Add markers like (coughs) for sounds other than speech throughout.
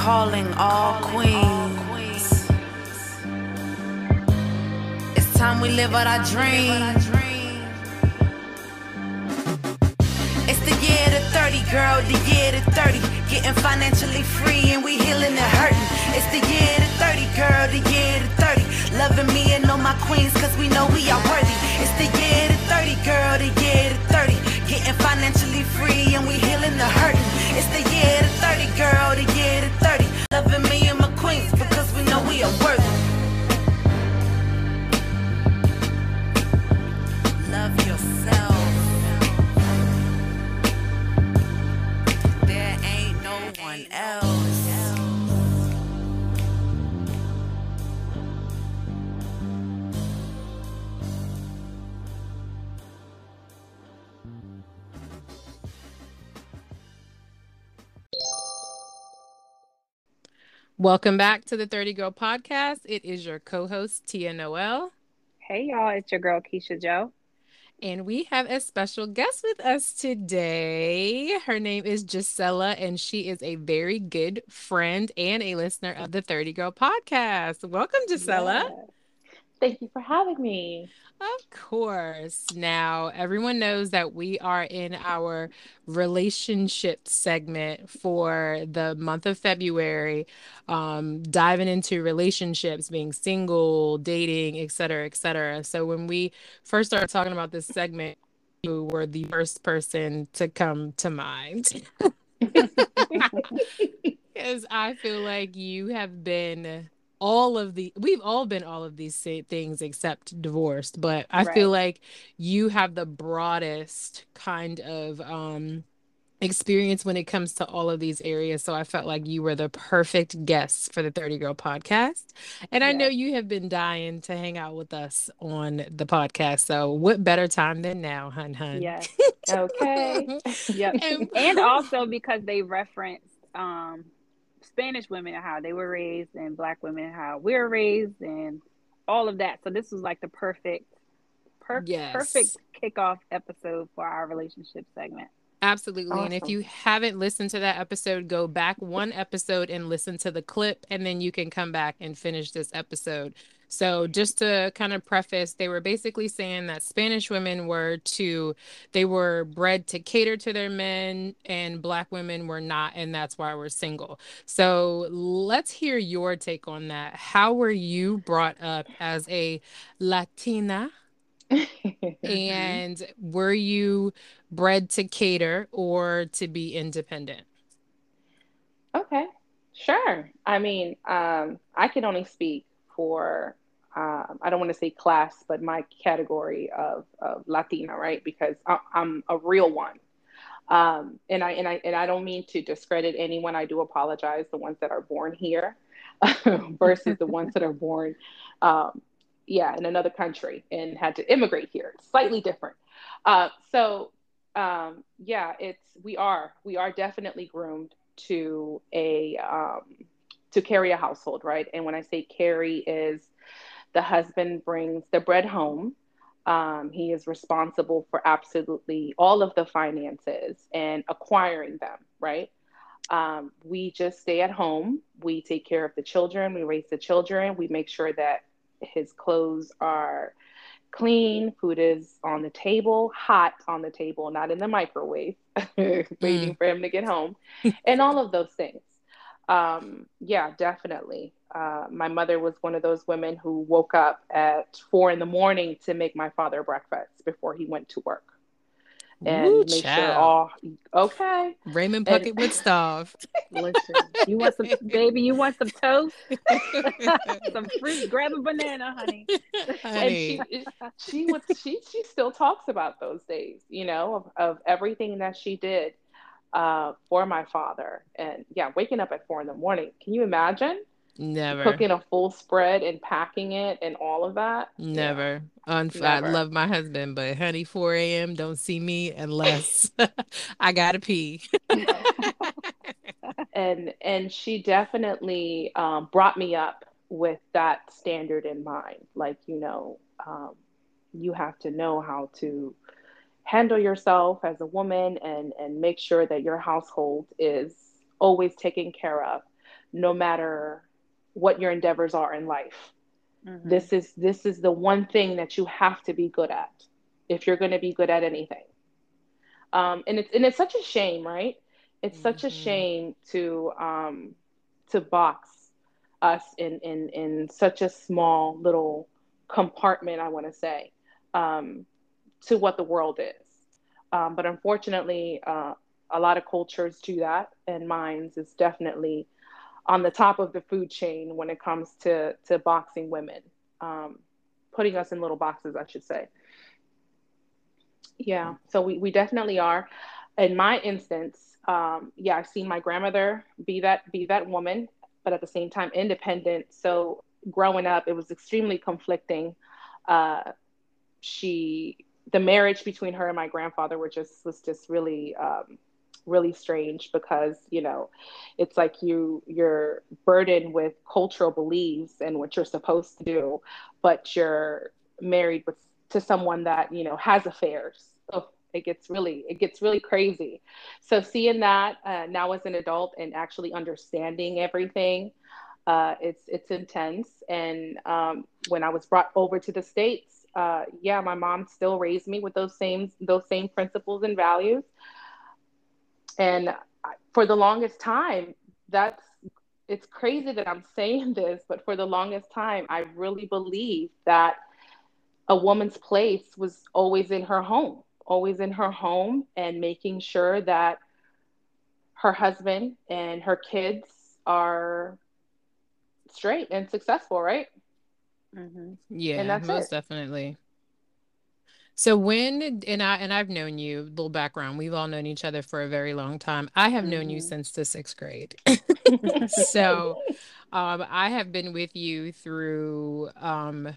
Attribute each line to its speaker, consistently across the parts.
Speaker 1: calling all queens. It's time we live out our dreams. It's the year to 30, girl, the year to 30. Getting financially free and we healing and hurting. It's the year to 30, girl, the year to 30. Loving me and all my queens, cause we know we are worthy. It's the year to 30, girl, the year to 30. Getting financially free and we healing the hurting. It's the year to 30, girl, the year to 30. Loving me and my queens because we know we are worthy. Love yourself. There ain't no one else.
Speaker 2: Welcome back to the 30 Girl Podcast. It is your co host, Tia Noel.
Speaker 3: Hey y'all, it's your girl Keisha Joe.
Speaker 2: And we have a special guest with us today. Her name is Gisela, and she is a very good friend and a listener of the 30 Girl Podcast. Welcome, Gisela.
Speaker 3: Yes. Thank you for having me.
Speaker 2: Of course. Now, everyone knows that we are in our relationship segment for the month of February, um, diving into relationships, being single, dating, et cetera, et cetera. So, when we first started talking about this segment, you were the first person to come to mind. (laughs) (laughs) (laughs) Because I feel like you have been all of the we've all been all of these things except divorced but i right. feel like you have the broadest kind of um experience when it comes to all of these areas so i felt like you were the perfect guest for the 30 girl podcast and yeah. i know you have been dying to hang out with us on the podcast so what better time than now hun hun
Speaker 3: yes (laughs) okay (laughs) yep and, and (laughs) also because they referenced um Spanish women and how they were raised, and Black women and how we were raised, and all of that. So this was like the perfect, per- yes. perfect kickoff episode for our relationship segment.
Speaker 2: Absolutely. Awesome. And if you haven't listened to that episode, go back one episode and listen to the clip, and then you can come back and finish this episode. So, just to kind of preface, they were basically saying that Spanish women were to, they were bred to cater to their men, and Black women were not, and that's why we're single. So, let's hear your take on that. How were you brought up as a Latina? (laughs) and were you bred to cater or to be independent?
Speaker 3: Okay, sure. I mean, um, I can only speak for um, I don't want to say class, but my category of, of Latina, right? Because I, am a real one. Um, and I and I and I don't mean to discredit anyone. I do apologize. The ones that are born here (laughs) versus the ones that are born, um, yeah, in another country and had to immigrate here. It's slightly different. Uh, so um, yeah, it's we are we are definitely groomed to a um, to carry a household, right? And when I say carry is the husband brings the bread home. Um, he is responsible for absolutely all of the finances and acquiring them, right? Um, we just stay at home. We take care of the children. We raise the children. We make sure that his clothes are clean, food is on the table, hot on the table, not in the microwave, (laughs) waiting mm. for him to get home, and all of those things. Um, yeah, definitely. Uh, my mother was one of those women who woke up at four in the morning to make my father breakfast before he went to work and Ooh, make child. sure all okay.
Speaker 2: Raymond Puckett and, would starve. (laughs)
Speaker 3: Listen, you want some baby? You want some toast? (laughs) some fruit? Grab a banana, honey. (laughs) honey. And she, she was she she still talks about those days, you know, of, of everything that she did uh, for my father. And yeah, waking up at four in the morning. Can you imagine?
Speaker 2: Never
Speaker 3: cooking a full spread and packing it and all of that.
Speaker 2: Never. Yeah. Unf- Never. I love my husband, but honey, 4 a.m. Don't see me unless (laughs) I gotta pee. (laughs)
Speaker 3: and and she definitely um, brought me up with that standard in mind. Like you know, um, you have to know how to handle yourself as a woman and and make sure that your household is always taken care of no matter what your endeavors are in life. Mm-hmm. This is this is the one thing that you have to be good at if you're going to be good at anything. Um, and it's and it's such a shame, right? It's mm-hmm. such a mm-hmm. shame to um, to box us in in in such a small little compartment. I want to say um, to what the world is. Um, but unfortunately, uh, a lot of cultures do that, and Minds is definitely on the top of the food chain when it comes to to boxing women, um, putting us in little boxes, I should say. Yeah, so we, we definitely are. In my instance, um, yeah, I've seen my grandmother be that be that woman, but at the same time independent. So growing up, it was extremely conflicting. Uh, she, the marriage between her and my grandfather were just was just really um, really strange because you know it's like you you're burdened with cultural beliefs and what you're supposed to do but you're married with to someone that you know has affairs. Oh, it gets really it gets really crazy. So seeing that uh, now as an adult and actually understanding everything uh, it's it's intense. And um, when i was brought over to the states uh, yeah my mom still raised me with those same those same principles and values and for the longest time that's it's crazy that i'm (laughs) saying this but for the longest time i really believed that a woman's place was always in her home, always in her home, and making sure that her husband and her kids are straight and successful, right?
Speaker 2: Mm-hmm. Yeah, most it. definitely. So when and I and I've known you, little background, we've all known each other for a very long time. I have mm-hmm. known you mm-hmm. since the sixth grade. (laughs) (laughs) so um, I have been with you through um,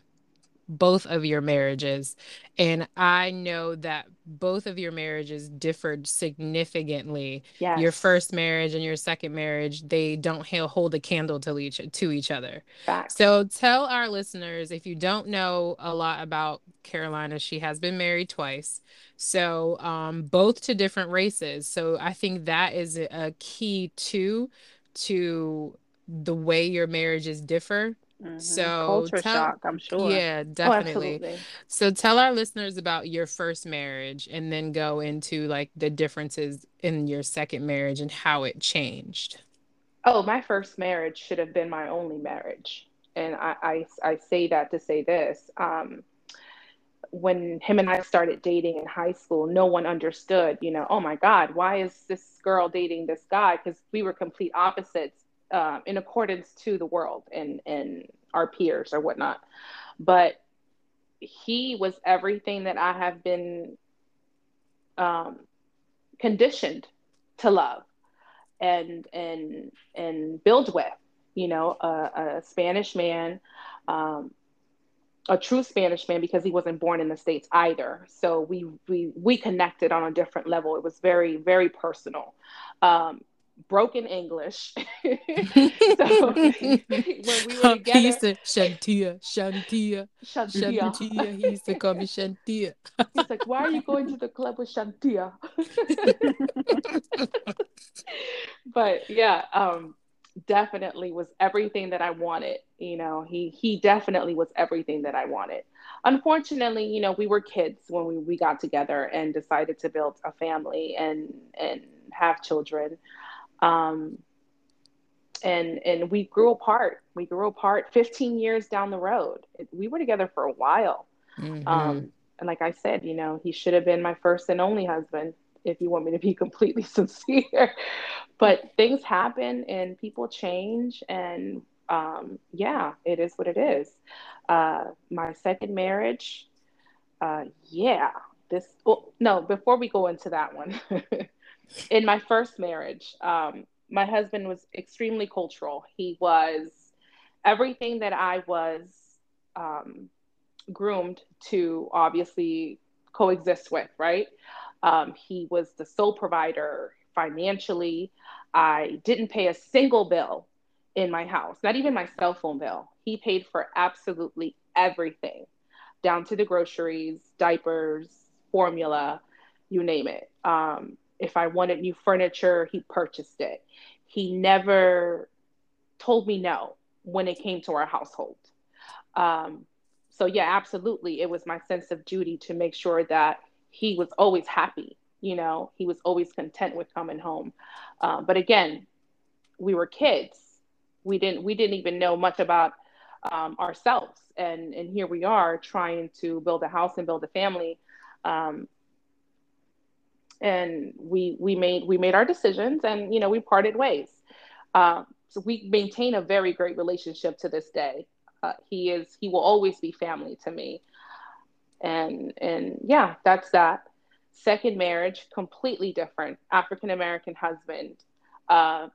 Speaker 2: both of your marriages. And I know that both of your marriages differed significantly. Yes. Your first marriage and your second marriage, they don't hold a candle to each to each other. Facts. So tell our listeners if you don't know a lot about Carolina, she has been married twice. So um, both to different races. So I think that is a key too to the way your marriages differ Mm-hmm. So
Speaker 3: culture tell, shock, I'm sure.
Speaker 2: Yeah, oh, definitely. Oh, so tell our listeners about your first marriage and then go into like the differences in your second marriage and how it changed.
Speaker 3: Oh, my first marriage should have been my only marriage. And I, I, I say that to say this. Um, when him and I started dating in high school, no one understood, you know, oh my God, why is this girl dating this guy? Because we were complete opposites uh, in accordance to the world and and our peers or whatnot. But he was everything that I have been um, conditioned to love and and and build with. You know, a, a Spanish man, um, a true Spanish man because he wasn't born in the states either. So we we we connected on a different level. It was very very personal. Um, broken English. (laughs) (laughs) so (laughs) when
Speaker 2: we were together, he used to Shantia, Shantia, Shantia. Shantia. He used to call me Shantia.
Speaker 3: He's like, why are you going to the club with Shantia? but yeah, um, definitely was everything that I wanted. You know, he he definitely was everything that I wanted. Unfortunately, you know, we were kids when we, we got together and decided to build a family and and have children. Um, and and we grew apart. We grew apart 15 years down the road. We were together for a while. Mm-hmm. Um, and like I said, you know, he should have been my first and only husband if you want me to be (laughs) completely sincere. but things happen and people change and um, yeah, it is what it is. Uh, my second marriage, uh, yeah, this, well, no, before we go into that one, (laughs) in my first marriage, um, my husband was extremely cultural. He was everything that I was um, groomed to obviously coexist with, right? Um, he was the sole provider financially. I didn't pay a single bill in my house, not even my cell phone bill. He paid for absolutely everything, down to the groceries, diapers, formula, you name it. Um, if I wanted new furniture, he purchased it. He never told me no when it came to our household. Um, so yeah, absolutely, it was my sense of duty to make sure that he was always happy. You know, he was always content with coming home. Um, but again, we were kids. We didn't we didn't even know much about um, ourselves, and and here we are trying to build a house and build a family. Um, and we we made we made our decisions, and you know we parted ways. Uh, so we maintain a very great relationship to this day. Uh, he is he will always be family to me, and and yeah, that's that. Second marriage, completely different. African American husband. Uh,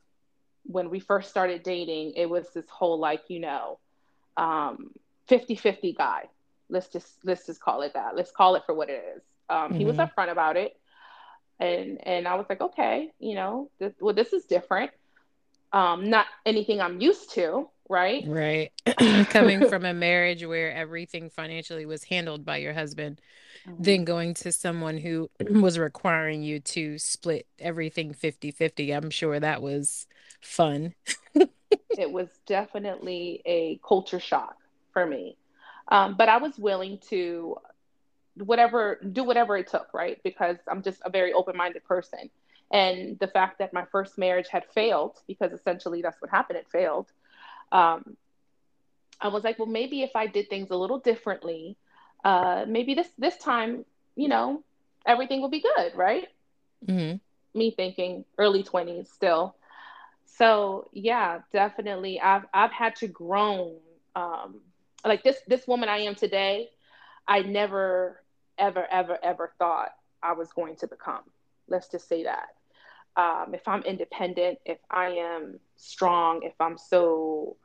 Speaker 3: when we first started dating, it was this whole like you know, um, 50-50 guy. Let's just let's just call it that. Let's call it for what it is. Um, mm-hmm. He was mm-hmm. upfront about it, and and I was like, okay, you know, this, well, this is different um, not anything I'm used to, right?
Speaker 2: Right. (coughs) (coughs) Coming from a marriage where everything financially was handled by your husband, mm-hmm. then going to someone who (coughs) was requiring you to split everything 50 50. I'm sure that was fun. (laughs)
Speaker 3: it was definitely a culture shock for me. Um, but I was willing to whatever do whatever it took right? Because i'm just a very open-minded person. And the fact that my first marriage had failed because essentially that's what happened it failed um, i was like well maybe if i did things a little differently uh, maybe this this time you know everything will be good right? Mm-hmm. me thinking early 20s still. So yeah definitely. I've i've had to grow um, like this this woman i am today i never ever ever ever thought i was going to become let's just say that um, if I'm independent, if I am strong, if I'm so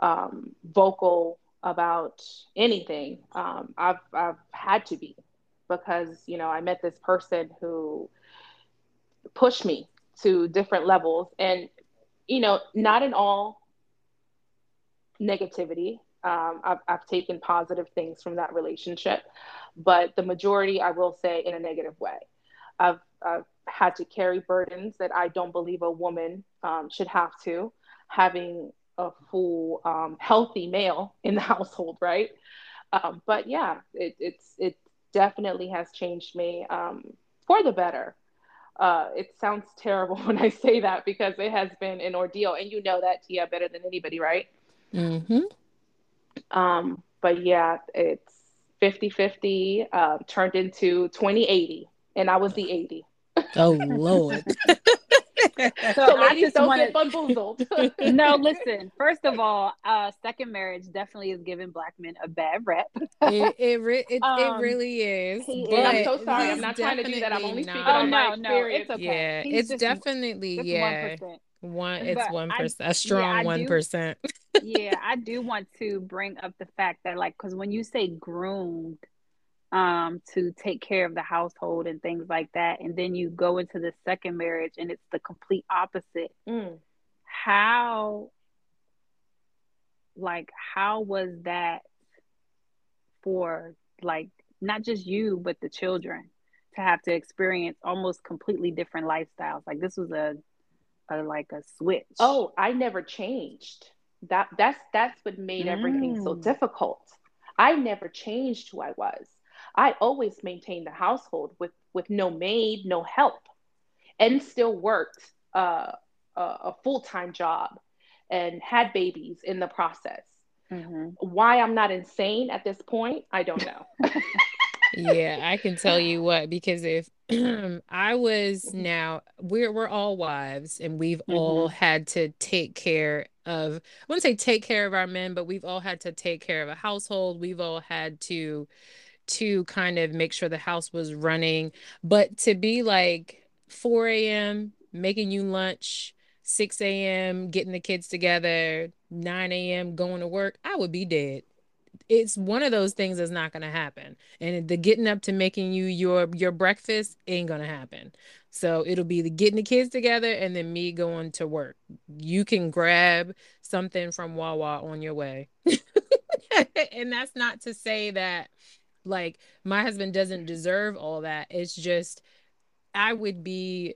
Speaker 3: um, vocal about anything, um, I've, I've had to be because, you know, I met this person who pushed me to different levels and, you know, not in all negativity. Um, I've, I've taken positive things from that relationship, but the majority, I will say, in a negative way. I've, I've had to carry burdens that I don't believe a woman um, should have to, having a full, um, healthy male in the (laughs) household, right? Um, but yeah, it, it's it definitely has changed me um, for the better. Uh, it sounds (laughs) terrible when I say that because it has been an ordeal, and you know that Tia better than anybody, right? Mm-hmm. Um, but yeah, it's 50 50 uh, turned into 2080, and I was the 80.
Speaker 2: Oh Lord. (laughs) (laughs)
Speaker 3: so, so I just don't wanna... get bamboozled. (laughs)
Speaker 4: no, (laughs) listen. First of all, uh, second marriage definitely is giving black men a bad rep.
Speaker 2: it it, re- it, um, it, really is.
Speaker 3: I'm so sorry. I'm not trying to do that. I'm only speaking not.
Speaker 4: oh,
Speaker 3: no,
Speaker 4: no, it's okay.
Speaker 2: Yeah, he's it's definitely yeah. 1%. One, it's one percent, a strong one
Speaker 4: yeah, yeah, I do want to bring up the fact that, like, because when you say groomed, um, to take care of the household and things like that. And then you go into the second marriage and it's the complete opposite. Mm. How, like, how was that for, like, not just you, but the children to have to experience almost completely different lifestyles? Like, this was a, a like a switch.
Speaker 3: Oh, I never changed. That that's that's what made everything so mm. difficult. I never changed who I was. I always maintained the household with with no maid, no help, and still worked uh, a, a full time job and had babies in the process. Mm-hmm. Why I'm not insane at this point, I don't know. (laughs)
Speaker 2: yeah, I can tell you (laughs) what because if (clears throat) I was now we're we're all wives and we've mm-hmm. all had to take care of I wouldn't say take care of our men, but we've all had to take care of a household. We've all had to to kind of make sure the house was running. But to be like 4 a.m., making you lunch, 6 a.m., getting the kids together, 9 a.m., going to work, I would be dead. It's one of those things that's not going to happen. And the getting up to making you your your breakfast ain't going to happen. So it'll be the getting the kids together and then me going to work. You can grab something from Wawa on your way. (laughs) and that's not to say that like my husband doesn't deserve all that. It's just I would be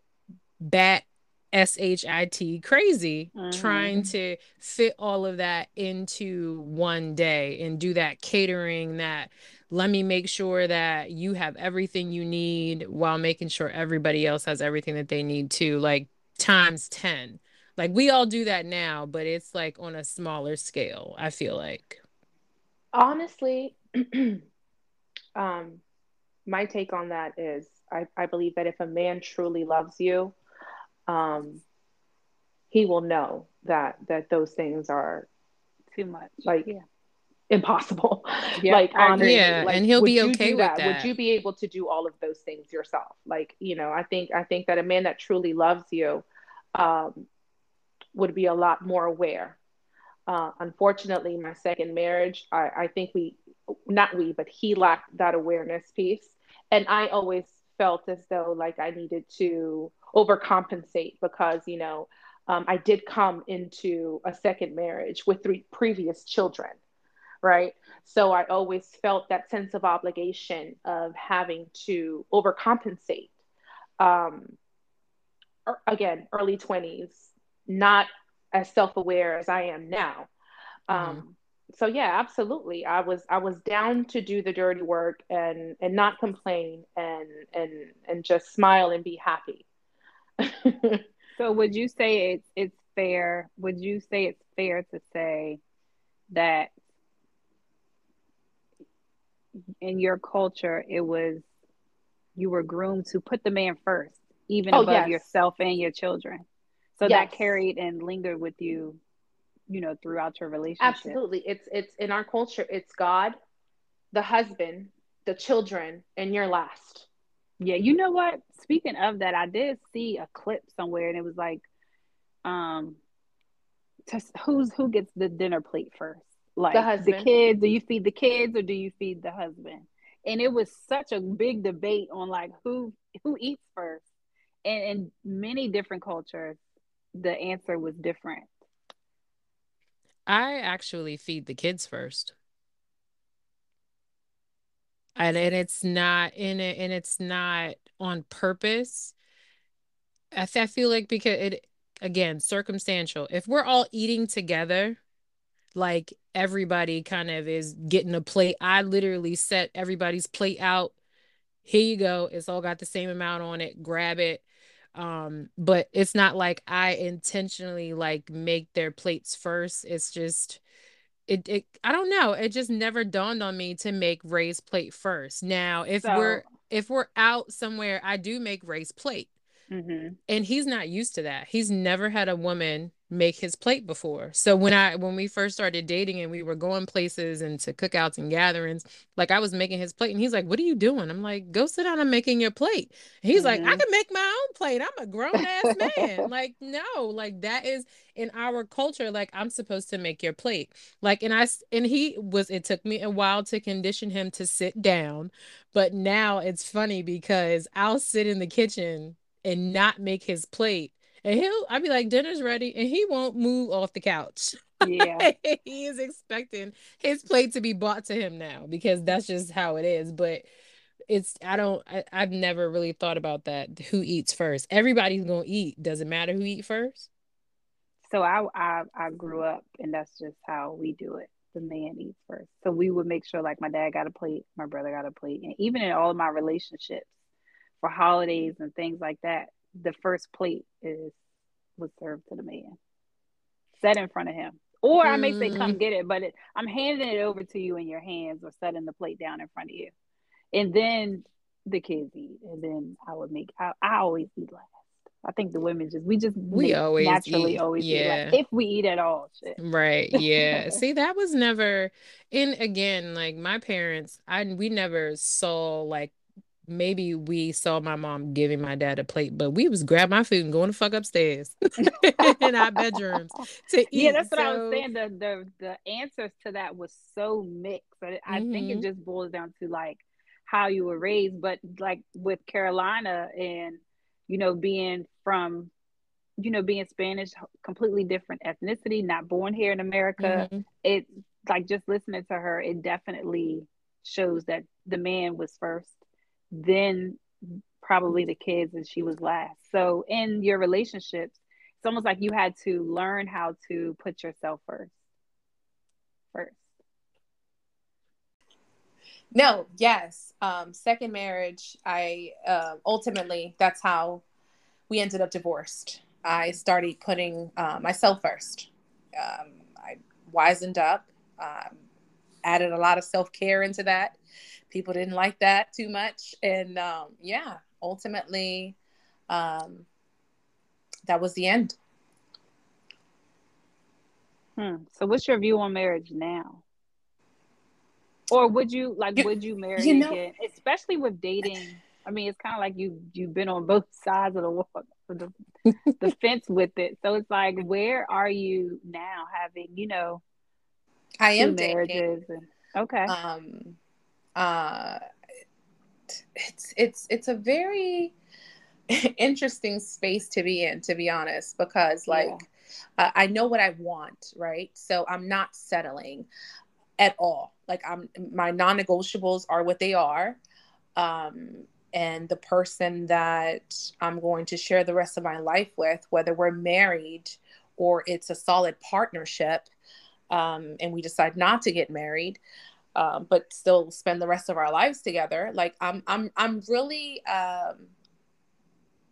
Speaker 2: bat shit crazy
Speaker 4: Mhm.
Speaker 2: trying to fit all of that into one day and do that catering that let me make sure that you have everything you need while making sure everybody else has everything that they need too like times 10 like we all do that now but it's like on a smaller scale i feel like
Speaker 3: Honestly, (clears throat) um, my take on that is I, I believe that if a man truly loves you, um, he will know that that those things are
Speaker 4: Too much.
Speaker 3: like
Speaker 4: Yeah.
Speaker 3: impossible. (laughs)
Speaker 4: Yeah,
Speaker 3: like
Speaker 4: I agree.
Speaker 3: honestly,
Speaker 2: Yeah,
Speaker 3: like,
Speaker 2: and he'll be okay with
Speaker 3: that? Would you be able to do all of those things yourself? Like, you know, I think I think that a man that truly loves you um, would be a lot more aware. Uh, unfortunately, my second marriage, I, I think we, not we, but he lacked that awareness piece. And I always felt as though like I needed to overcompensate because, you know, um, I did come into a second marriage with three previous children, right? So I always felt that sense of obligation of having to overcompensate. Um, er- again, early 20s, not as self-aware as I am now. Um, so yeah, absolutely. I was I was down to do the dirty work and and not complain and and and just smile and be happy. (laughs)
Speaker 4: So would you say it's it's fair? Would you say it's fair to say that in your culture it was you were groomed to put the man first, even
Speaker 3: Oh,
Speaker 4: above
Speaker 3: yes.
Speaker 4: yourself and your children. So
Speaker 3: Yes.
Speaker 4: that carried and lingered with you, you know, throughout your relationship.
Speaker 3: Absolutely. It's it's in our culture, it's God, the husband, the children, and you're last.
Speaker 4: Yeah, you know what? Speaking of that, I did see a clip somewhere, and it was like, um, to, who's who gets the dinner plate first? Like
Speaker 3: The husband.
Speaker 4: kids? Do you feed the kids or do you feed the husband? And it was such a big debate on like who who eats first, and in many different cultures, the answer was different.
Speaker 2: I actually feed the kids first. And and it's not in it and it's not on purpose. I, I feel like because it again, circumstantial. If we're all eating together, like everybody kind of is getting a plate. I literally set everybody's plate out. Here you go. It's all got the same amount on it. Grab it. Um, but it's not like I intentionally like make their plates first. It's just it, it I don't know. It just never dawned on me to make Ray's plate first. Now, if
Speaker 4: So-
Speaker 2: we're if we're out somewhere, I do make Ray's plate.
Speaker 4: hmm
Speaker 2: And he's not used to that. He's never had a woman make his plate before. So when I when we first started dating and we were going places and to cookouts and gatherings, like I was making his plate and he's like, "What are you doing?" I'm like, "Go sit down. I'm making your plate." And he's like, "I
Speaker 4: Mhm.
Speaker 2: can make my own plate. I'm a grown ass man." like, no, like that is in our culture. Like I'm supposed to make your plate. Like, and I and he was. It took me a while to condition him to sit down, but now it's funny because I'll sit in the kitchen and not make his plate. And he'll, I'll be like, dinner's ready, and he won't move off the couch.
Speaker 4: Yeah. (laughs)
Speaker 2: he is expecting his plate to be brought to him now because that's just how it is. But it's, I don't, I, I've never really thought about that. Who eats first? Everybody's gonna eat. Does it matter who eat first?
Speaker 4: So I, I I grew up, and that's just how we do it. The man eats first. So we would make sure, like, my dad got a plate, my brother got a plate, and even in all of my relationships, for holidays and things like that, the first plate is was served to the man, set in front of him. Or I may say, "Come mm. get it," but it, I'm handing it over to you in your hands, or setting the plate down in front of you, and then the kids eat, and then I would make. I, I always eat last. I think the women just we just
Speaker 2: We always
Speaker 4: naturally
Speaker 2: eat,
Speaker 4: always eat
Speaker 2: yeah.
Speaker 4: last if we eat at all. Shit.
Speaker 2: Right. Yeah. (laughs) See, that was never and again, like my parents, I we never saw like maybe we saw my mom giving my dad a plate, but we was grab my food and going to fuck upstairs (laughs) (laughs) in our bedrooms to eat. (laughs)
Speaker 4: Yeah, that's what I was saying. The the the answers to that was so mixed. But I think it
Speaker 2: Mhm.
Speaker 4: just boils down to like how you were raised. But like with Carolina and you know being from you know being Spanish, completely different ethnicity, not born here in America.
Speaker 2: Mhm.
Speaker 4: It like just listening to her, it definitely shows that the man was first, then probably the kids, and she was last. So in your relationships, it's almost like you had to learn how to put yourself first. First.
Speaker 3: No, yes. Um, second marriage, I uh, ultimately, that's how we ended up divorced. I started putting uh, myself first. Um, I wisened up, um, added a lot of self care into that. People didn't like that too much. And um, yeah, ultimately, um, that was the end.
Speaker 4: Hmm. So, what's your view on marriage now? Or would you like? You, would you marry you know, again? Especially with dating. I mean, it's kind of like you you've been on both (laughs) sides of the wall, the, the (laughs) fence with it. So it's like, where are you now? Having you know,
Speaker 3: I am marriages.
Speaker 4: And, okay.
Speaker 3: Um. Uh. It's it's it's a very (laughs) interesting space to be in, to be honest, because like. Yeah. Uh, I know what I want, right? So I'm not settling at all. Like I'm my non-negotiables are what they are. Um, and the person that I'm going to share the rest of my life with, whether we're married or it's a solid partnership, um, and we decide not to get married, um, but still spend the rest of our lives together. Like I'm, I'm, I'm really um,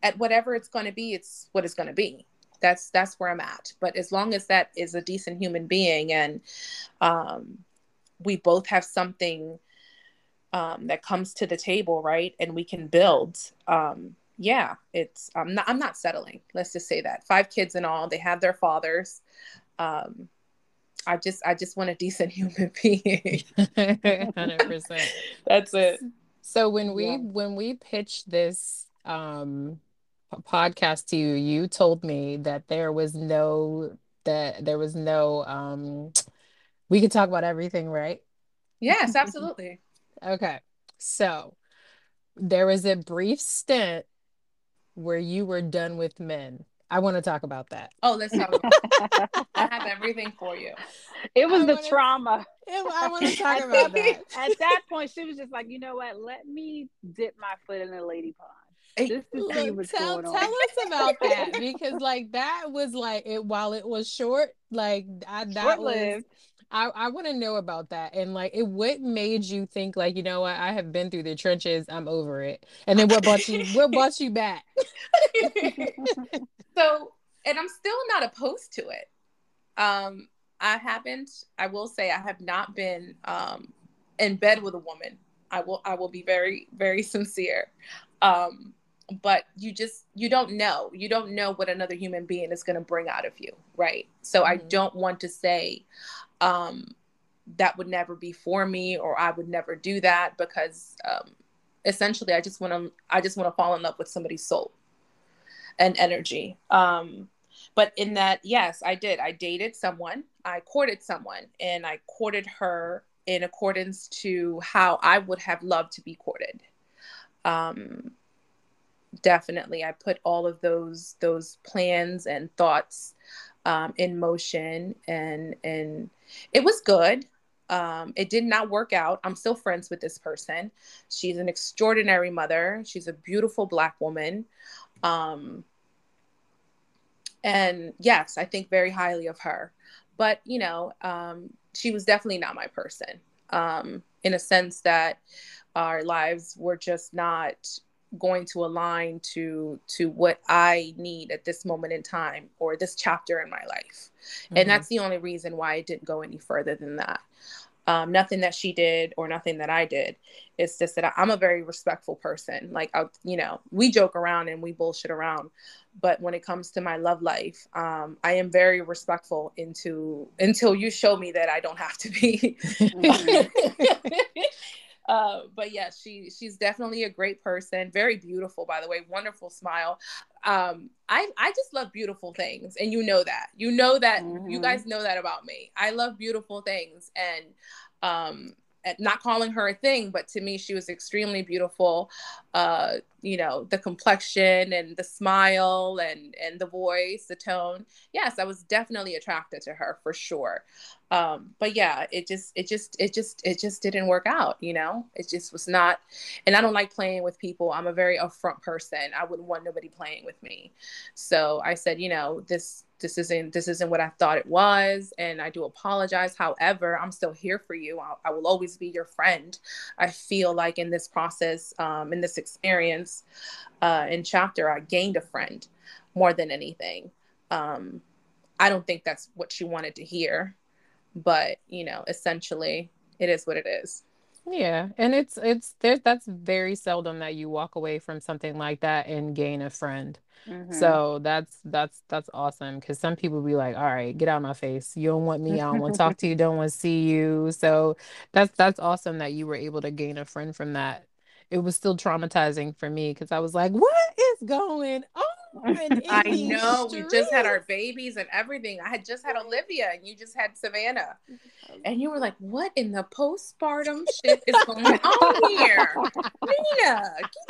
Speaker 3: at whatever it's going to be. It's what it's going to be. That's that's where I'm at. But as long as that is a decent human being and um, we both have something um, that comes to the table, right? And we can build. Um, yeah, it's I'm not I'm not settling. Let's just say that five kids and all. They have their fathers. Um, I just I just want a decent human (laughs) being.
Speaker 2: Hundred percent.
Speaker 3: That's it.
Speaker 2: So when we yeah. when we pitched this um podcast to you, you told me that there was no that there was no um we could talk about everything, right?
Speaker 3: Yes, absolutely.
Speaker 2: okay. So there was a brief stint where you were done with men. I want to talk about that.
Speaker 3: Oh, let's talk about I have everything for you.
Speaker 4: It was I the wanna, trauma.
Speaker 2: It, I want to (laughs) talk about that.
Speaker 4: At that point, she was just like, you know what? Let me dip my foot in the lady pond. Just to see what's
Speaker 2: tell,
Speaker 4: going
Speaker 2: on. Tell us about that (laughs) because, like, that was like it. While it was short, like I, that Short-lived. was I, I want to know about that and like it what made you think like you know what I have been through the trenches I'm over it and then what brought you what brought you back (laughs)
Speaker 3: so and I'm still not opposed to it. Um I haven't I will say I have not been um in bed with a woman. I will I will be very very sincere. Um but you just you don't know. You don't know what another human being is going to bring out of you right? So mm-hmm. i don't want to say um, that would never be for me or I would never do that because um, essentially I just want to I just want to fall in love with somebody's soul and energy. Um, but in that, yes, I did. I dated someone, I courted someone, and I courted her in accordance to how I would have loved to be courted. Um, definitely, I put all of those those plans and thoughts um, in motion and and it was good um, it did not work out i'm still friends with this person she's an extraordinary mother she's a beautiful black woman um, and yes i think very highly of her but you know um, she was definitely not my person um, in a sense that our lives were just not going to align to to what I need at this moment in time or this chapter in my life. Mm-hmm. And that's the only reason why I didn't go any further than that. Um, nothing that she did or nothing that I did. It's just that I'm a very respectful person. Like, I, you know, we joke around and we bullshit around, but when it comes to my love life, um, I am very respectful into until you show me that I don't have to be. (laughs) (laughs) Uh, but yeah, she she's definitely a great person. Very beautiful, by the way. Wonderful smile. Um, I I just love beautiful things, and you know that. You know that. Mm-hmm. You guys know that about me. I love beautiful things, and um, not calling her a thing, but to me, she was extremely beautiful. Uh, you know, the complexion and the smile and and the voice, the tone. Yes, I was definitely attracted to her for sure. Um, but yeah, it just it just it just it just didn't work out. You know, it just was not. And I don't like playing with people. I'm a very upfront person. I wouldn't want nobody playing with me. So I said, you know, this this isn't this isn't what I thought it was, and I do apologize. However, I'm still here for you. I, I will always be your friend. I feel like in this process, um, in this experience, uh, in chapter, I gained a friend more than anything. Um, I don't think that's what she wanted to hear, but you know, essentially, it is what it is.
Speaker 2: Yeah, and it's it's there. That's very seldom that you walk away from something like that and gain a friend. Mm-hmm. So that's that's that's awesome because some people be like, "All right, get out of my face. You don't want me. I don't want to talk to you. (laughs) Don't want to see you." So that's that's awesome that you were able to gain a friend from that. It was still traumatizing for me because I was like, "What is going on?" (laughs)
Speaker 3: I know we just had our babies and everything. I had just had Olivia and you just had Savannah. And you were like, what in the postpartum shit is going (laughs) on here? Nina,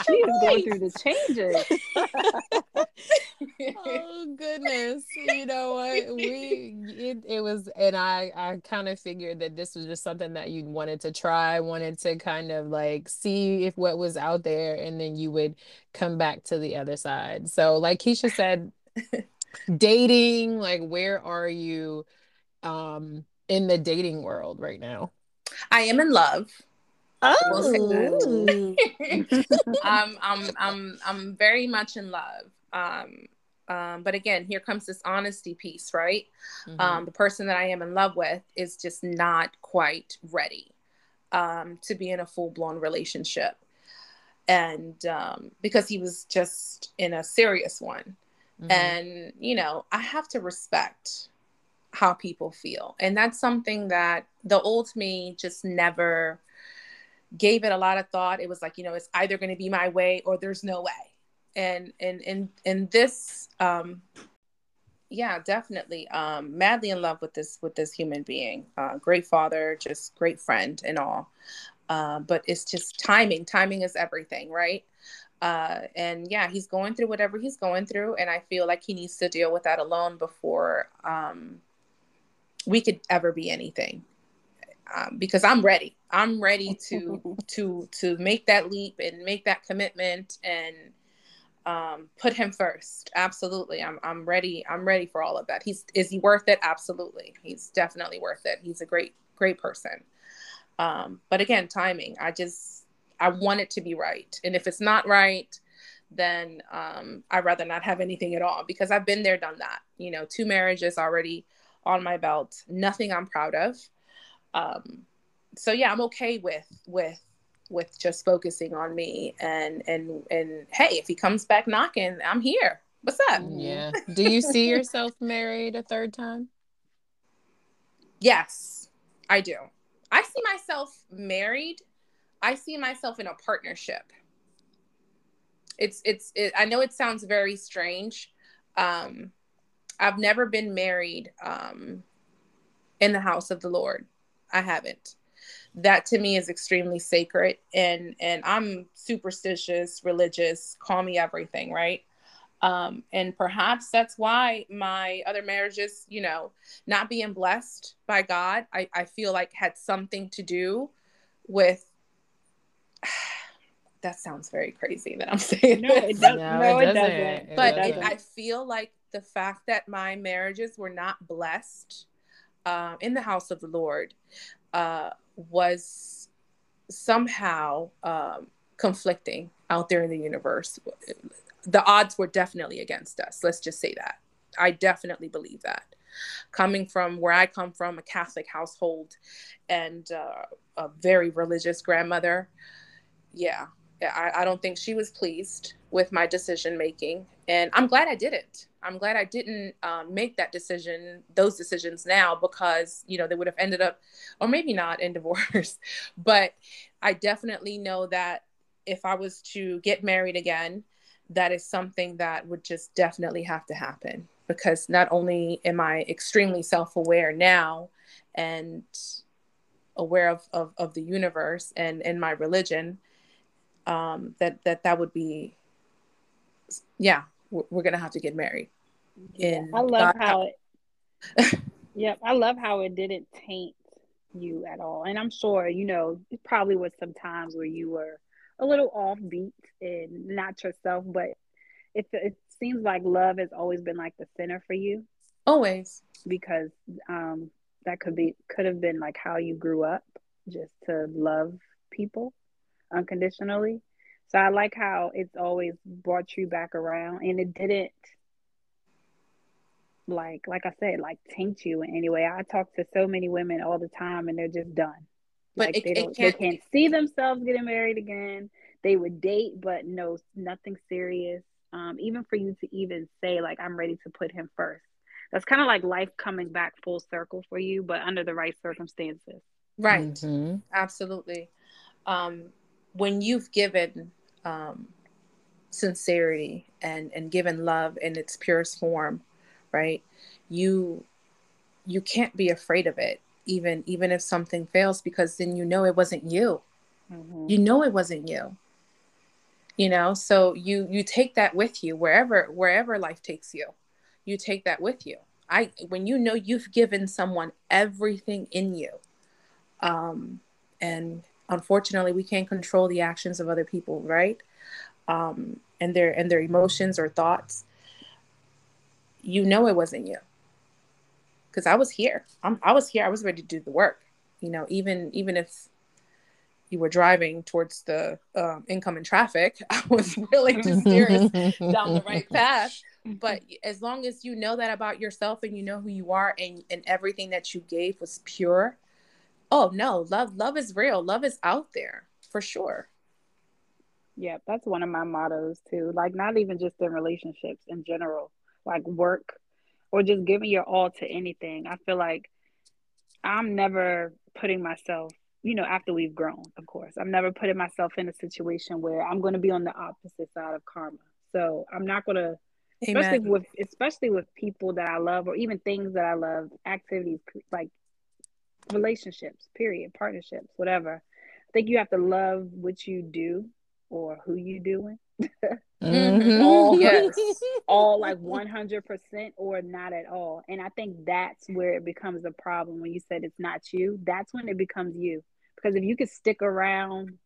Speaker 4: she's going through the changes. (laughs)
Speaker 2: oh goodness. You know what? We it, it was and I I kind of figured that this was just something that you wanted to try, wanted to kind of like see if what was out there and then you would come back to the other side. So like Keisha said, (laughs) dating, like where are you um in the dating world right now?
Speaker 3: I am in love. Oh. (laughs) um, I'm I'm I'm very much in love. Um, um, but again, here comes this honesty piece, right? Mm-hmm. Um, the person that I am in love with is just not quite ready um, to be in a full blown relationship and um, because he was just in a serious one. Mm-hmm. And, you know, I have to respect how people feel. And that's something that the old me just never gave it a lot of thought. It was like, you know, it's either going to be my way or there's no way. And and and and this um yeah, definitely um madly in love with this with this human being. Uh great father, just great friend and all. Uh, but it's just timing. Timing is everything, right? Uh, and yeah, he's going through whatever he's going through, and I feel like he needs to deal with that alone before um, we could ever be anything. Um, because I'm ready. I'm ready to (laughs) to to make that leap and make that commitment and um, put him first. Absolutely, I'm I'm ready. I'm ready for all of that. He's is he worth it? Absolutely, he's definitely worth it. He's a great great person. Um, but again, timing. I just I want it to be right, and if it's not right, then um, I'd rather not have anything at all because I've been there, done that. You know, two marriages already on my belt. Nothing I'm proud of. Um, so yeah, I'm okay with with with just focusing on me and and and hey, if he comes back knocking, I'm here. What's up?
Speaker 2: Yeah. (laughs) Do you see yourself married a third time?
Speaker 3: Yes, I do. I see myself married. I see myself in a partnership. It's it's it, I know it sounds very strange. Um I've never been married um in the house of the Lord. I haven't. That to me is extremely sacred and and I'm superstitious, religious, call me everything, right? Um, and perhaps that's why my other marriages, you know, not being blessed by God, I, I feel like had something to do with. (sighs) that sounds very crazy that I'm (laughs) saying. No, it, does, no, no, it, doesn't. It but doesn't. It, I feel like the fact that my marriages were not blessed uh, in the house of the Lord uh, was somehow um, conflicting out there in the universe the odds were definitely against us. Let's just say that. I definitely believe that. Coming from where I come from, a Catholic household and uh, a very religious grandmother, yeah, I, I don't think she was pleased with my decision making. And I'm glad I didn't. I'm glad I didn't um, make that decision, those decisions now, because, you know, they would have ended up, or maybe not in (laughs) divorce. but I definitely know that if I was to get married again, that is something that would just definitely have to happen because not only am I extremely self aware now and aware of, of, of the universe and, and my religion, um, that, that that would be, yeah, we're, we're going to have to get married.
Speaker 4: In I love God, how it, (laughs) yep. I love how it didn't taint you at all. And I'm sure, you know, it probably was some times where you were a little offbeat and not yourself, but it, it seems like love has always been like the center for you.
Speaker 3: Always.
Speaker 4: Because um, that could be, could have been like how you grew up just to love people unconditionally. So I like how it's always brought you back around and it didn't like like I said, like taint you in any way. I talk to so many women all the time and they're just done. But like it, they don't can't... they can't see themselves getting married again. They would date, but no nothing serious. Um, even for you to even say like I'm ready to put him first. That's kind of like life coming back full circle for you, but under the right circumstances.
Speaker 3: Right. Mm-hmm. Absolutely. Um, when you've given um, sincerity and and given love in its purest form, right? You you can't be afraid of it even even if something fails because then you know it wasn't you. Mm-hmm. you know it wasn't you. You know so you you take that with you wherever wherever life takes you. You take that with you. I when you know you've given someone everything in you um and unfortunately we can't control the actions of other people right? Um and their and their emotions or thoughts you know it wasn't you because i was here I'm, i was here i was ready to do the work you know even even if you were driving towards the um, incoming traffic, (laughs) I was willing to steer us down the right path. But as long as you know that about yourself and you know who you are and, and everything that you gave was pure, oh no, love love is real. Love is out there for sure.
Speaker 4: Yeah, that's one of my mottos too. Like not even just in relationships in general, like work or just giving your all to anything. I feel like I'm never putting myself you know, after we've grown, of course. I'm never putting myself in a situation where I'm going to be on the opposite side of karma. So I'm not going to, especially with especially with people that I love, or even things that I love, activities like relationships, period, partnerships, whatever. I think you have to love what you do or who you doing. Mm-hmm. (laughs) all, yes. (laughs) all like 100% or not at all. And I think that's where it becomes a problem when you said it's not you. That's when it becomes you because if you could stick around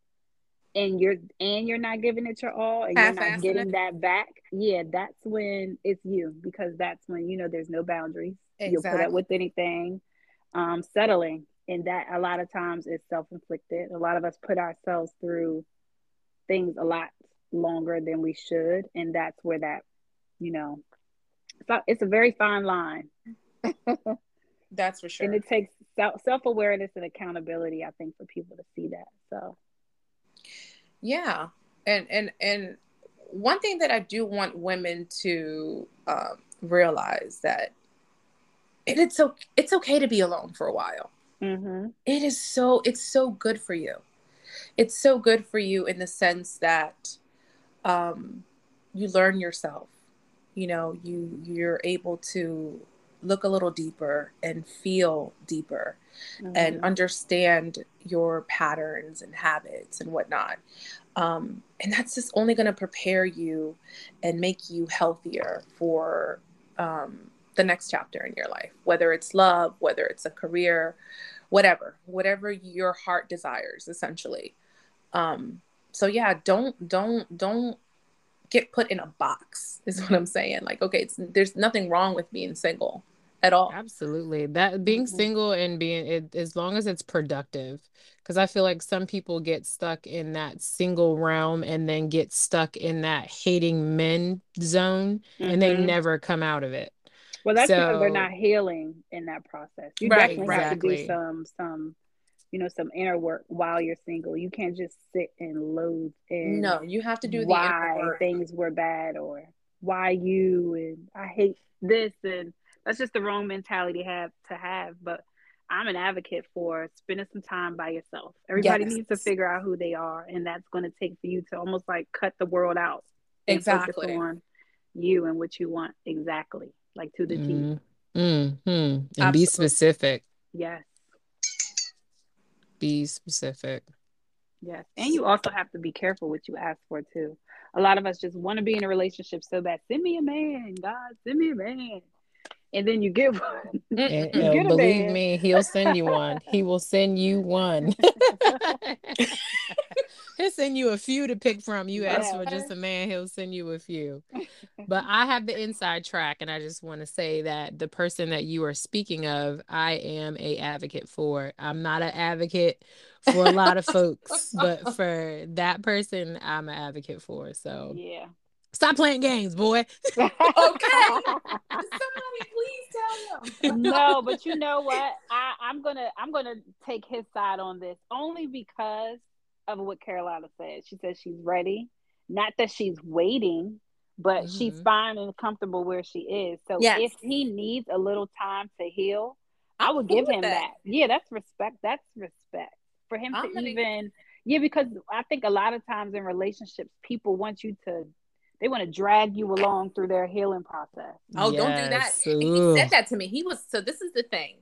Speaker 4: and you're and you're not giving it your all and you're not getting that back, yeah, that's when it's you because that's when you know there's no boundaries. Exactly. You'll put up with anything. Um, settling and that a lot of times is self-inflicted. A lot of us put ourselves through things a lot longer than we should, and that's where that, you know, so it's a very fine line. (laughs)
Speaker 3: that's for sure.
Speaker 4: And it takes self awareness and accountability. I think for people to see that. So,
Speaker 3: yeah, and and and one thing that I do want women to um, realize that it, it's so it's okay to be alone for a while. Mm-hmm. It is so it's so good for you. It's so good for you in the sense that um, you learn yourself. You know, you you're able to look a little deeper and feel deeper mm-hmm. and understand your patterns and habits and whatnot. Um, and that's just only going to prepare you and make you healthier for um, the next chapter in your life, whether it's love, whether it's a career, whatever, whatever your heart desires, essentially. Um, so yeah, don't, don't, don't get put in a box is what i'm saying like okay there's nothing wrong with being single at all
Speaker 2: absolutely that being mm-hmm. single and being it as long as it's productive because i feel like some people get stuck in that single realm and then get stuck in that hating men zone mm-hmm. and they mm-hmm. never come out of it
Speaker 4: well that's so, because they're not healing in that process you right, definitely exactly. have to do some some you know some inner work while you're single you can't just sit and loathe and
Speaker 3: no you have to do
Speaker 4: why things were bad or why you and i hate this and that's just the wrong mentality to have to have but i'm an advocate for spending some time by yourself everybody yes. needs to figure out who they are and that's going to take for you to almost like cut the world out
Speaker 3: exactly on
Speaker 4: you and what you want exactly like to the mm-hmm.
Speaker 2: T mm-hmm. and Absolutely. be specific
Speaker 4: yes
Speaker 2: Be specific.
Speaker 4: Yes. And you also have to be careful what you ask for too. A lot of us just want to be in a relationship so bad. Send me a man, God, send me a man. And then you get (laughs) one.
Speaker 2: And, you get believe man. me, he'll send you one. He will send you one. (laughs) (laughs) he'll send you a few to pick from. You ask for just a man, he'll send you a few. (laughs) But I have the inside track, and I just want to say that the person that you are speaking of, I am a advocate for. I'm not an advocate for a lot of folks, but (laughs) for that person, I'm an advocate for. So
Speaker 4: yeah.
Speaker 2: Stop playing games, boy. (laughs)
Speaker 3: okay. Somebody please tell
Speaker 4: him. no, but you know what? I, I'm gonna I'm gonna take his side on this only because of what Carolina said. She says she's ready. Not that she's waiting, but mm-hmm. she's fine and comfortable where she is. So yes. if he needs a little time to heal, I would give him that. that. Yeah, that's respect. That's respect for him I'm to gonna... even yeah, because I think a lot of times in relationships, people want you to they want to drag you along through their healing process.
Speaker 3: Oh, yes. don't do that. he said that to me. He was so this is the thing.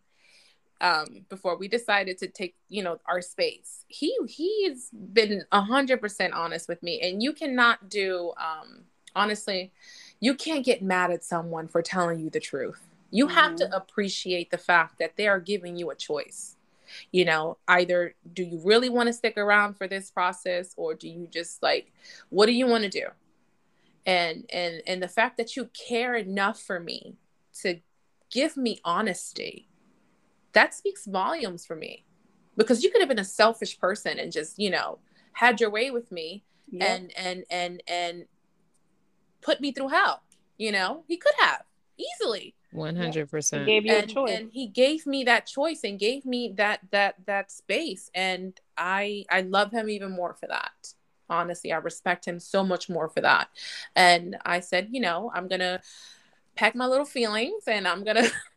Speaker 3: Um, before we decided to take, you know, our space, he he's been a hundred percent honest with me. And you cannot do um honestly, you can't get mad at someone for telling you the truth. You mm-hmm. have to mm-hmm. appreciate the fact that they are giving you a choice you know either do you really want to stick around for this process or do you just like what do you want to do and and and the fact that you care enough for me to give me honesty that speaks volumes for me. Because you could have been a selfish person and just you know had your way with me and and and and put me through hell you know? He could have easily.
Speaker 2: 100%
Speaker 4: gave you
Speaker 3: and,
Speaker 4: a choice.
Speaker 3: and he gave me that choice and gave me that that that space. And i i love him even more for that. Honestly i respect him so much more for that. And i said you know i'm gonna pack my little feelings and i'm gonna (laughs)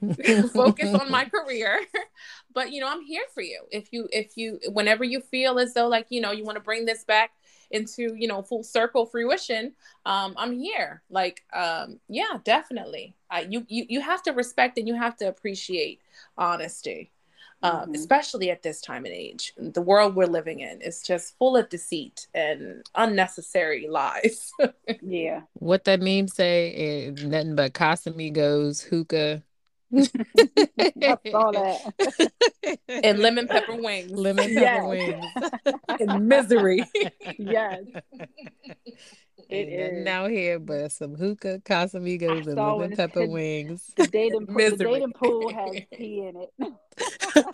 Speaker 3: (laughs) focus on my (laughs) career (laughs) but you know i'm here for you if you if you whenever you feel as though like you know you want to bring this back into you know full circle fruition um i'm here like um yeah definitely I, you you you have to respect and you have to appreciate honesty um, mm-hmm. especially at this time and age. The world we're living in is just full of deceit and unnecessary lies.
Speaker 4: yeah.
Speaker 2: What that meme say is nothing but Casamigos, hookah,
Speaker 4: I saw that. (laughs)
Speaker 3: and lemon pepper wings.
Speaker 2: Lemon pepper wings. (laughs)
Speaker 3: and misery.
Speaker 4: yes. (laughs)
Speaker 2: It is now here, but some hookah, Casamigos, and lemon pepper wings.
Speaker 4: The dating, pool, the dating pool has tea in it.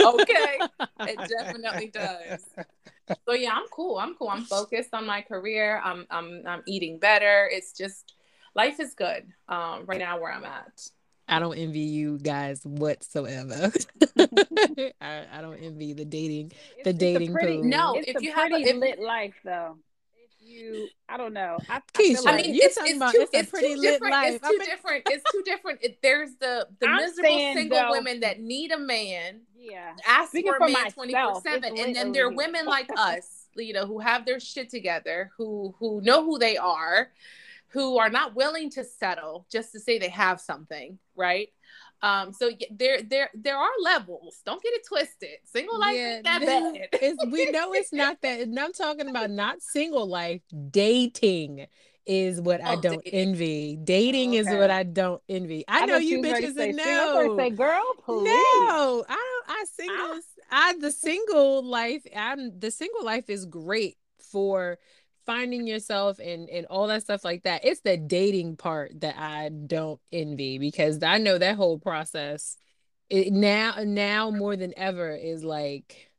Speaker 3: okay, it definitely does. So yeah, I'm cool. I'm cool. I'm focused on my career. I'm I'm I'm eating better. It's just life is good um, right now where I'm at.
Speaker 2: I don't envy you guys whatsoever. (laughs) I, I, don't envy the dating, the it's dating
Speaker 4: pretty,
Speaker 2: pool.
Speaker 3: No,
Speaker 4: it's
Speaker 3: if
Speaker 4: you
Speaker 3: have
Speaker 4: a
Speaker 3: if,
Speaker 4: lit life though. If you, I don't know. I,
Speaker 2: Keisha,
Speaker 4: I,
Speaker 2: I mean, it's, it's, about, too, it's, it's pretty lit life.
Speaker 3: It's too I mean, different. It's too different. It, there's the the I'm miserable single though, women that need a man.
Speaker 4: Yeah,
Speaker 3: ask Speaking for a man twenty four seven, and then there are women like (laughs) us, you know, who have their shit together, who who know who they are, who are not willing to settle just to say they have something, right? Um, so there, there, there are levels. Don't get it twisted. Single life yeah, that (laughs) bad.
Speaker 2: we know it's not that. And I'm talking about not single life, dating is what oh, I don't dating. envy. Dating okay. is what I don't envy. I, I know you bitches say, no.
Speaker 4: Say, girl, please.
Speaker 2: No, I don't. I single. I, I the single life. I'm the single life is great for finding yourself and and all that stuff like that it's the dating part that i don't envy because i know that whole process it now now more than ever is like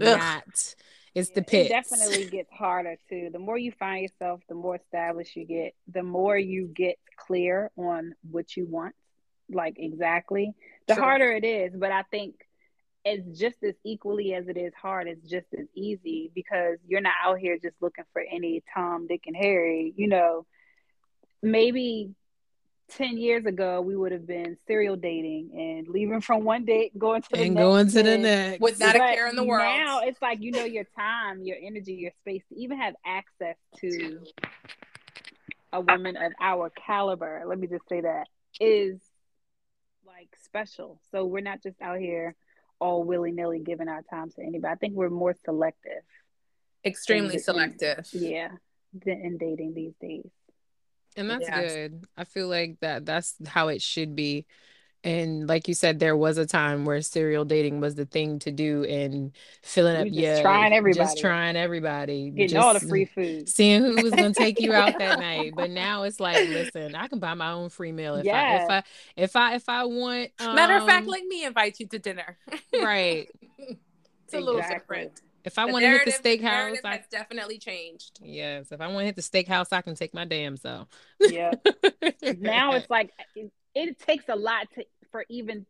Speaker 2: Ugh. not it's the pit
Speaker 4: definitely gets harder too the more you find yourself the more established you get the more you get clear on what you want like exactly the sure. harder it is but i think it's just as equally as it is hard, it's just as easy because you're not out here just looking for any Tom, Dick, and Harry. You know, maybe 10 years ago we would have been serial dating and leaving from one date going to the
Speaker 2: and
Speaker 4: next
Speaker 2: going to the next.
Speaker 3: With not but a care in the world.
Speaker 4: now it's like you know your time your energy your space to even have access to a woman of our caliber let me just say that is like special. So we're not just out here all willy nilly giving our time to anybody. I think we're more selective.
Speaker 3: Extremely in, selective.
Speaker 4: In, yeah, in dating these days.
Speaker 2: And that's yes. good. I feel like that that's how it should be. And like you said, there was a time where serial dating was the thing to do and filling up, yeah,
Speaker 4: trying everybody,
Speaker 2: just trying everybody,
Speaker 4: getting
Speaker 2: just
Speaker 4: all the free food,
Speaker 2: seeing who was going to take you out that (laughs) night. But now it's like, listen, I can buy my own free meal if yes. I if I if I if I want.
Speaker 3: Um, Matter of fact, um, let me invite you to dinner.
Speaker 2: right. (laughs)
Speaker 3: it's a exactly. little different.
Speaker 2: If I want to hit the steakhouse,
Speaker 3: I has definitely changed.
Speaker 2: Yes, if I want to hit the steakhouse, I can take my damn self.
Speaker 4: yeah. (laughs) now it's like it, it takes a lot to for even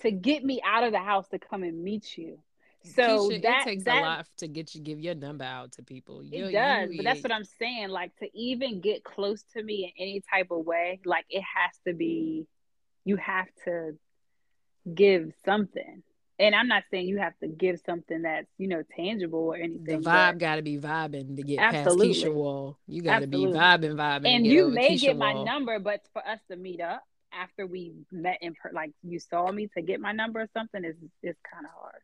Speaker 4: to get me out of the house to come and meet you. So
Speaker 2: Keisha,
Speaker 4: that
Speaker 2: it takes
Speaker 4: that,
Speaker 2: a lot to get you give your number out to people.
Speaker 4: It you, does, you, but that's what I'm saying. Like to even get close to me in any type of way, like it has to be. You have to give something and I'm not saying you have to give something that's you know tangible or anything.
Speaker 2: The vibe got to be vibing to get absolutely. past Keisha Wall. You got to be vibing, vibing.
Speaker 4: And you may Keisha get my number, but for us to meet up after we met in per, like you saw me to get my number or something is is kind of hard.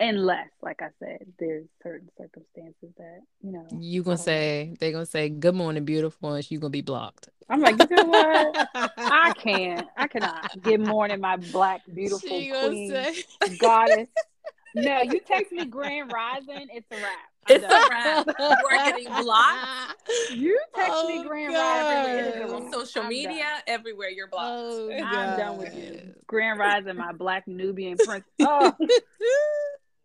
Speaker 4: Unless like i said there's certain circumstances that you know
Speaker 2: you gonna um, say they're gonna say good morning beautiful and you gonna be blocked.
Speaker 4: I'm like you know what? (laughs) I can't. I cannot. Good morning my black beautiful queen say... goddess. No you text me grand rising it's a wrap
Speaker 3: it's a wrap we're getting blocked (laughs)
Speaker 4: you text oh, me grand rising
Speaker 3: on social I'm media done. everywhere you're blocked oh,
Speaker 4: i'm done with you grand rising my black nubian prince oh (laughs)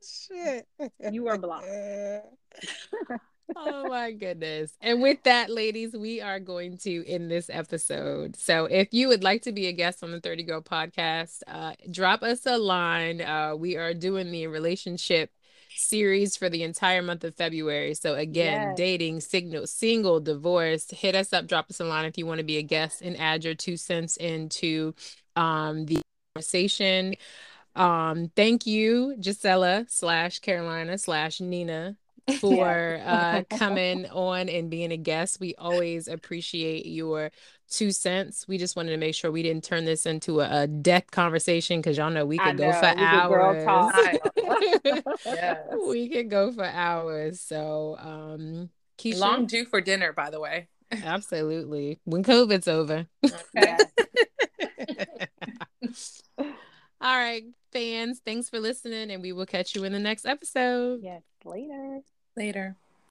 Speaker 4: Shit. You are blocked.
Speaker 2: oh my goodness. And with that, ladies, we are going to end this episode. So if you would like to be a guest on the 30 Girl podcast, uh, drop us a line. Uh, we are doing the relationship series for the entire month of February. So again, yes. dating, signal, single, divorced, hit us up, drop us a line if you want to be a guest and add your two cents into um, the conversation. Um, thank you, Gisela slash Carolina slash Nina (laughs) for uh, coming (laughs) on and being a guest. We always appreciate your two cents. We just wanted to make sure we didn't turn this into a, a death conversation because y'all know we could go for we hours. (laughs) yes. We could go for hours. So, um,
Speaker 3: Keisha, long due for dinner, by the way.
Speaker 2: Absolutely. When COVID's over. Okay. (laughs) All right, fans, thanks for listening, and we will catch you in the next episode.
Speaker 4: Yes, later.
Speaker 3: Later.